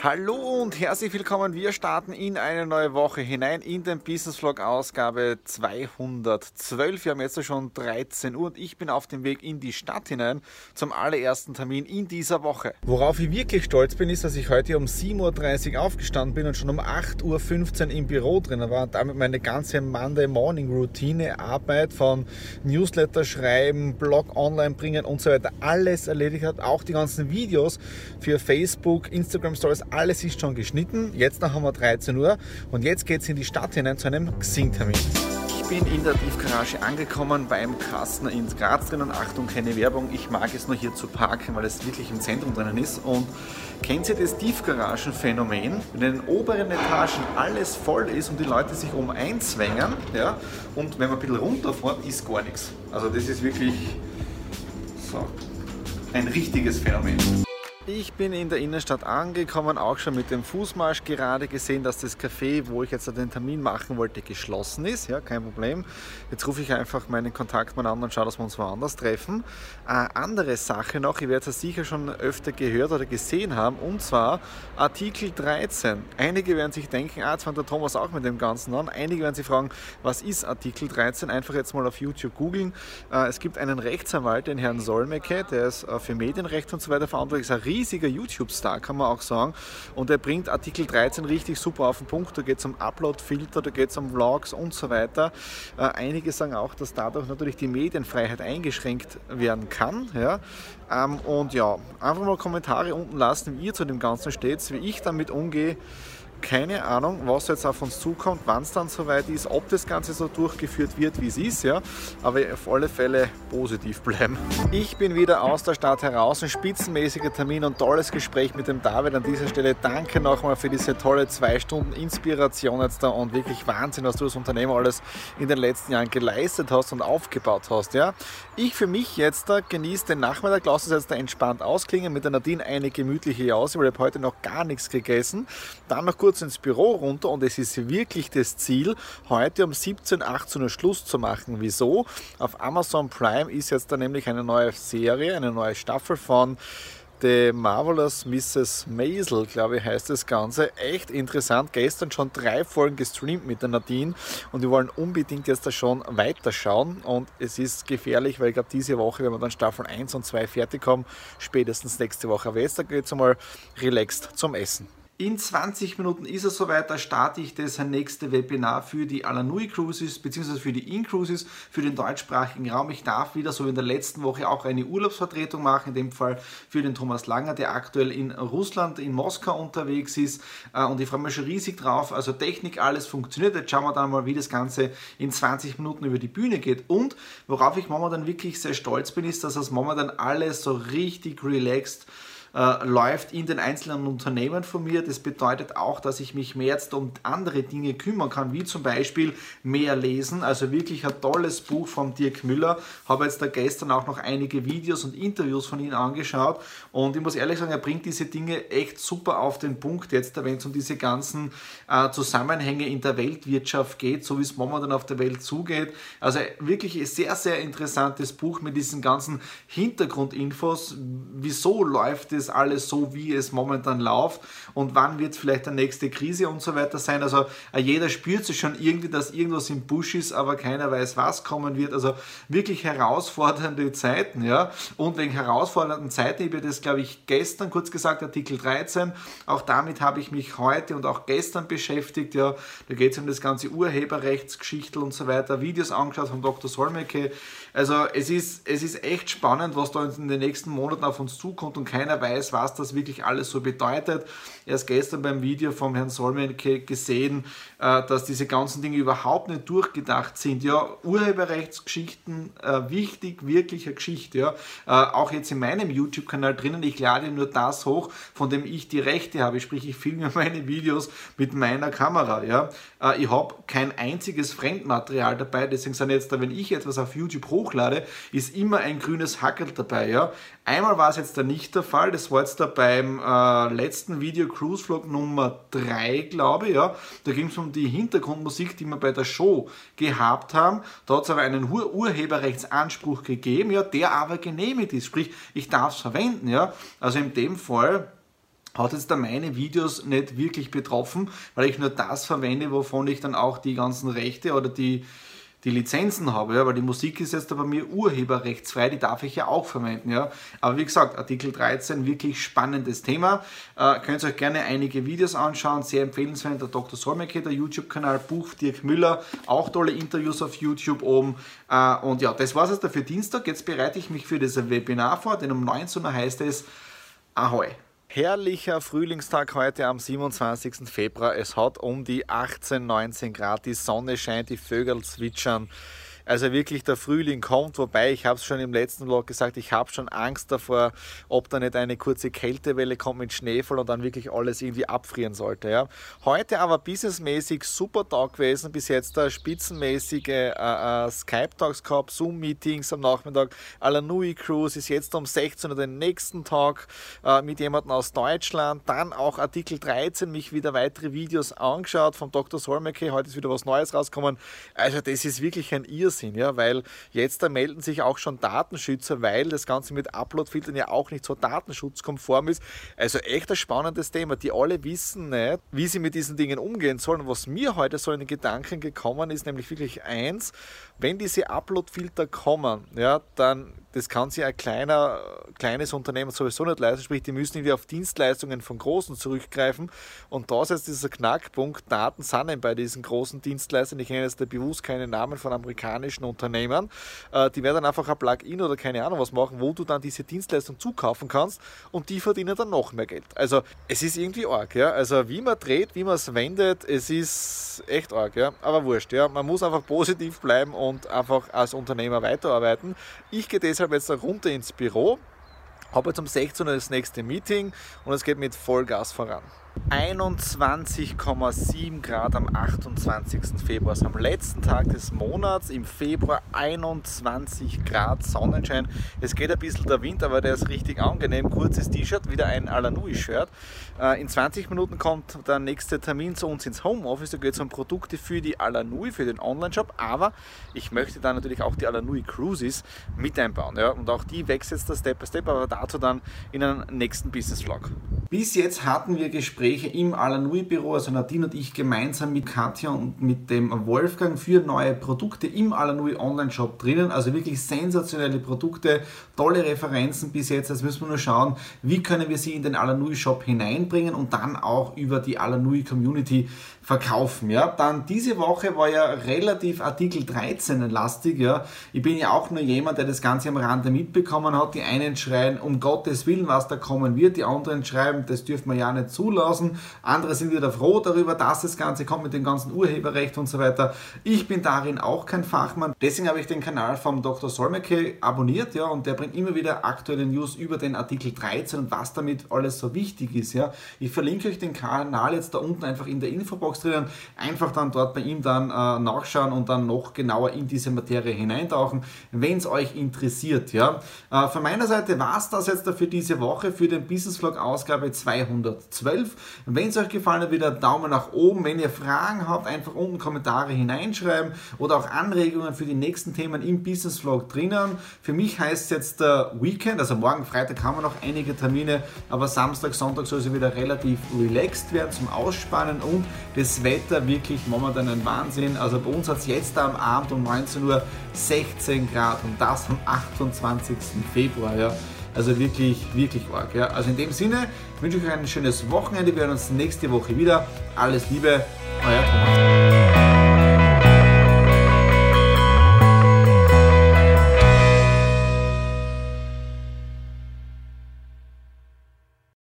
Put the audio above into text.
Hallo und herzlich willkommen. Wir starten in eine neue Woche hinein in den Business Vlog Ausgabe 212. Wir haben jetzt schon 13 Uhr und ich bin auf dem Weg in die Stadt hinein zum allerersten Termin in dieser Woche. Worauf ich wirklich stolz bin, ist, dass ich heute um 7.30 Uhr aufgestanden bin und schon um 8.15 Uhr im Büro drin war und damit meine ganze Monday Morning Routine, Arbeit von Newsletter schreiben, Blog online bringen und so weiter alles erledigt hat. Auch die ganzen Videos für Facebook, Instagram Stories, alles ist schon geschnitten. Jetzt noch haben wir 13 Uhr und jetzt geht es in die Stadt hinein zu einem Xing-Termin. Ich bin in der Tiefgarage angekommen beim Kastner in Graz drinnen. Achtung, keine Werbung. Ich mag es nur hier zu parken, weil es wirklich im Zentrum drinnen ist. Und kennt ihr das Tiefgaragenphänomen? Wenn in den oberen Etagen alles voll ist und die Leute sich um einzwängen, ja, und wenn man ein bisschen runterfährt, ist gar nichts. Also das ist wirklich so ein richtiges Phänomen. Ich bin in der Innenstadt angekommen, auch schon mit dem Fußmarsch gerade gesehen, dass das Café, wo ich jetzt den Termin machen wollte, geschlossen ist. Ja, kein Problem. Jetzt rufe ich einfach meinen Kontaktmann an und schaue, dass wir uns woanders treffen. Eine andere Sache noch, ihr werdet es sicher schon öfter gehört oder gesehen haben, und zwar Artikel 13. Einige werden sich denken, ah, jetzt fängt der Thomas auch mit dem Ganzen an. Einige werden sich fragen, was ist Artikel 13? Einfach jetzt mal auf YouTube googeln. Äh, es gibt einen Rechtsanwalt, den Herrn Solmecke, der ist äh, für Medienrecht und so weiter verantwortlich, ist riesiger YouTube-Star, kann man auch sagen. Und er bringt Artikel 13 richtig super auf den Punkt. Da geht es um Upload-Filter, da geht es um Vlogs und so weiter. Äh, einige sagen auch, dass dadurch natürlich die Medienfreiheit eingeschränkt werden kann. Ja? Ähm, und ja, einfach mal Kommentare unten lassen, wie ihr zu dem Ganzen steht, wie ich damit umgehe keine Ahnung, was jetzt auf uns zukommt, wann es dann soweit ist, ob das Ganze so durchgeführt wird, wie es ist, ja. Aber auf alle Fälle positiv bleiben. Ich bin wieder aus der Stadt heraus, ein spitzenmäßiger Termin und tolles Gespräch mit dem David. An dieser Stelle danke nochmal für diese tolle zwei Stunden Inspiration jetzt da und wirklich Wahnsinn, was du als Unternehmer alles in den letzten Jahren geleistet hast und aufgebaut hast, ja. Ich für mich jetzt da genieße den Nachmittag, lasse es jetzt da entspannt ausklingen, mit der Nadine eine gemütliche Jause, weil ich habe heute noch gar nichts gegessen. Dann noch kurz kurz ins Büro runter und es ist wirklich das Ziel, heute um 17, 18 Uhr Schluss zu machen. Wieso? Auf Amazon Prime ist jetzt da nämlich eine neue Serie, eine neue Staffel von The Marvelous Mrs. Maisel, glaube ich, heißt das Ganze. Echt interessant. Gestern schon drei Folgen gestreamt mit der Nadine und wir wollen unbedingt jetzt da schon weiterschauen. Und es ist gefährlich, weil ich glaube, diese Woche, wenn wir dann Staffel 1 und 2 fertig haben, spätestens nächste Woche. Aber jetzt geht es einmal relaxed zum Essen. In 20 Minuten ist es soweit, da starte ich das nächste Webinar für die Alanui Cruises bzw. für die In-Cruises, für den deutschsprachigen Raum. Ich darf wieder, so wie in der letzten Woche, auch eine Urlaubsvertretung machen, in dem Fall für den Thomas Langer, der aktuell in Russland, in Moskau unterwegs ist. Äh, und ich freue mich schon riesig drauf. Also Technik, alles funktioniert. Jetzt schauen wir dann mal, wie das Ganze in 20 Minuten über die Bühne geht. Und worauf ich momentan wirklich sehr stolz bin, ist, dass das momentan alles so richtig relaxed äh, läuft in den einzelnen Unternehmen von mir. Das bedeutet auch, dass ich mich mehr jetzt um andere Dinge kümmern kann, wie zum Beispiel mehr lesen. Also wirklich ein tolles Buch von Dirk Müller. Habe jetzt da gestern auch noch einige Videos und Interviews von ihm angeschaut und ich muss ehrlich sagen, er bringt diese Dinge echt super auf den Punkt jetzt, wenn es um diese ganzen äh, Zusammenhänge in der Weltwirtschaft geht, so wie es momentan auf der Welt zugeht. Also wirklich ein sehr, sehr interessantes Buch mit diesen ganzen Hintergrundinfos. Wieso läuft es es alles so, wie es momentan läuft und wann wird vielleicht eine nächste Krise und so weiter sein. Also äh, jeder spürt sich schon irgendwie, dass irgendwas im Busch ist, aber keiner weiß, was kommen wird. Also wirklich herausfordernde Zeiten, ja. Und wegen herausfordernden Zeiten, ich habe das, glaube ich, gestern kurz gesagt, Artikel 13, auch damit habe ich mich heute und auch gestern beschäftigt, ja. Da geht es um das ganze Urheberrechtsgeschichtel und so weiter, Videos angeschaut von Dr. Solmecke. Also es ist, es ist echt spannend, was da in den nächsten Monaten auf uns zukommt und keiner weiß, was das wirklich alles so bedeutet. Erst gestern beim Video vom Herrn Solmecke gesehen, äh, dass diese ganzen Dinge überhaupt nicht durchgedacht sind. Ja, Urheberrechtsgeschichten, äh, wichtig, wirklich eine Geschichte. Ja. Äh, auch jetzt in meinem YouTube-Kanal drinnen, ich lade nur das hoch, von dem ich die Rechte habe. Sprich, ich filme meine Videos mit meiner Kamera. Ja. Ich habe kein einziges Fremdmaterial dabei, deswegen sind jetzt, wenn ich etwas auf YouTube hochlade, ist immer ein grünes Hackel dabei. Ja. Einmal war es jetzt da nicht der Fall, das war jetzt da beim äh, letzten Video Cruise Vlog Nummer 3, glaube ich. Ja. Da ging es um die Hintergrundmusik, die wir bei der Show gehabt haben. Da hat es aber einen Ur Urheberrechtsanspruch gegeben, ja, der aber genehmigt ist. Sprich, ich darf es verwenden. Ja. Also in dem Fall hat jetzt da meine Videos nicht wirklich betroffen, weil ich nur das verwende, wovon ich dann auch die ganzen Rechte oder die, die Lizenzen habe, ja, weil die Musik ist jetzt bei mir urheberrechtsfrei, die darf ich ja auch verwenden. Ja. Aber wie gesagt, Artikel 13, wirklich spannendes Thema. Äh, könnt ihr euch gerne einige Videos anschauen, sehr empfehlenswert, der Dr. Solmecke, der YouTube-Kanal, Buch Dirk Müller, auch tolle Interviews auf YouTube oben. Äh, und ja, das war es jetzt für Dienstag. Jetzt bereite ich mich für das Webinar vor, denn um 19 Uhr heißt es Ahoi. Herrlicher Frühlingstag heute am 27. Februar. Es hat um die 18, 19 Grad, die Sonne scheint, die Vögel zwitschern. Also wirklich der Frühling kommt, wobei ich habe es schon im letzten Vlog gesagt, ich habe schon Angst davor, ob da nicht eine kurze Kältewelle kommt mit Schneefall und dann wirklich alles irgendwie abfrieren sollte. Ja. Heute aber businessmäßig super Tag gewesen, bis jetzt da spitzenmäßige äh, äh, Skype-Talks gehabt, Zoom-Meetings am Nachmittag, Alanui Cruise ist jetzt um 16 Uhr den nächsten Tag äh, mit jemandem aus Deutschland, dann auch Artikel 13, mich wieder weitere Videos angeschaut vom Dr. Solmecke, heute ist wieder was Neues rausgekommen. Also das ist wirklich ein Irrsinn sind, ja, weil jetzt da melden sich auch schon Datenschützer, weil das Ganze mit Uploadfiltern ja auch nicht so datenschutzkonform ist. Also echt ein spannendes Thema. Die alle wissen nicht, wie sie mit diesen Dingen umgehen sollen. Was mir heute so in den Gedanken gekommen ist, nämlich wirklich eins, wenn diese Uploadfilter kommen, ja, dann das kann sich ein kleiner, kleines Unternehmen sowieso nicht leisten, sprich, die müssen irgendwie auf Dienstleistungen von Großen zurückgreifen. Und da ist jetzt dieser Knackpunkt, Daten sind bei diesen großen Dienstleistern, ich nenne jetzt bewusst keine Namen von amerikanischen Unternehmen, äh, die werden einfach ein Plugin oder keine Ahnung was machen, wo du dann diese Dienstleistung zukaufen kannst und die verdienen dann noch mehr Geld. Also es ist irgendwie arg, ja. Also wie man dreht, wie man es wendet, es ist echt arg, ja. Aber wurscht, ja. Man muss einfach positiv bleiben und einfach als Unternehmer weiterarbeiten. Ich gehe das deshalb jetzt runter ins Büro, habe jetzt um 16 Uhr das nächste Meeting und es geht mit Vollgas voran. 21,7 Grad am 28. Februar, also am letzten Tag des Monats. Im Februar 21 Grad Sonnenschein. Es geht ein bisschen der Wind, aber der ist richtig angenehm. Kurzes T-Shirt, wieder ein Alanui-Shirt. Äh, in 20 Minuten kommt der nächste Termin zu uns ins Homeoffice. Da geht es um Produkte für die Alanui, für den Online-Shop. Aber ich möchte da natürlich auch die Alanui Cruises mit einbauen. Ja? Und auch die wächst jetzt Step by Step, aber dazu dann in einem nächsten Business-Vlog. Bis jetzt hatten wir Gespräche Gespräche im Alanui-Büro, also Nadine und ich gemeinsam mit Katja und mit dem Wolfgang für neue Produkte im Alanui Online-Shop drinnen. Also wirklich sensationelle Produkte, tolle Referenzen bis jetzt. Jetzt müssen wir nur schauen, wie können wir sie in den Alanui-Shop hineinbringen und dann auch über die Alanui-Community verkaufen. Ja. Dann diese Woche war ja relativ Artikel 13 lastig. Ja. Ich bin ja auch nur jemand, der das Ganze am Rande mitbekommen hat. Die einen schreien, um Gottes Willen, was da kommen wird. Die anderen schreiben, das dürfen wir ja nicht zulassen. Andere sind wieder froh darüber, dass das Ganze kommt mit dem ganzen Urheberrecht und so weiter. Ich bin darin auch kein Fachmann. Deswegen habe ich den Kanal vom Dr. Solmecke abonniert ja, und der bringt immer wieder aktuelle News über den Artikel 13 und was damit alles so wichtig ist. Ja. Ich verlinke euch den Kanal jetzt da unten einfach in der Infobox drinnen. Einfach dann dort bei ihm dann äh, nachschauen und dann noch genauer in diese Materie hineintauchen, wenn es euch interessiert. Ja. Äh, von meiner Seite war es das jetzt für diese Woche, für den Business Vlog Ausgabe 212. Wenn es euch gefallen hat, wieder Daumen nach oben. Wenn ihr Fragen habt, einfach unten Kommentare hineinschreiben oder auch Anregungen für die nächsten Themen im Business Vlog drinnen. Für mich heißt es jetzt der Weekend, also morgen Freitag haben wir noch einige Termine, aber Samstag, Sonntag soll es wieder relativ relaxed werden zum Ausspannen und das Wetter wirklich momentan ein Wahnsinn. Also bei uns hat es jetzt am Abend um 19 Uhr 16 Grad und das am 28. Februar. Ja. Also wirklich, wirklich arg. Ja. Also in dem Sinne wünsche ich euch ein schönes Wochenende. Wir hören uns nächste Woche wieder. Alles Liebe, euer Thomas.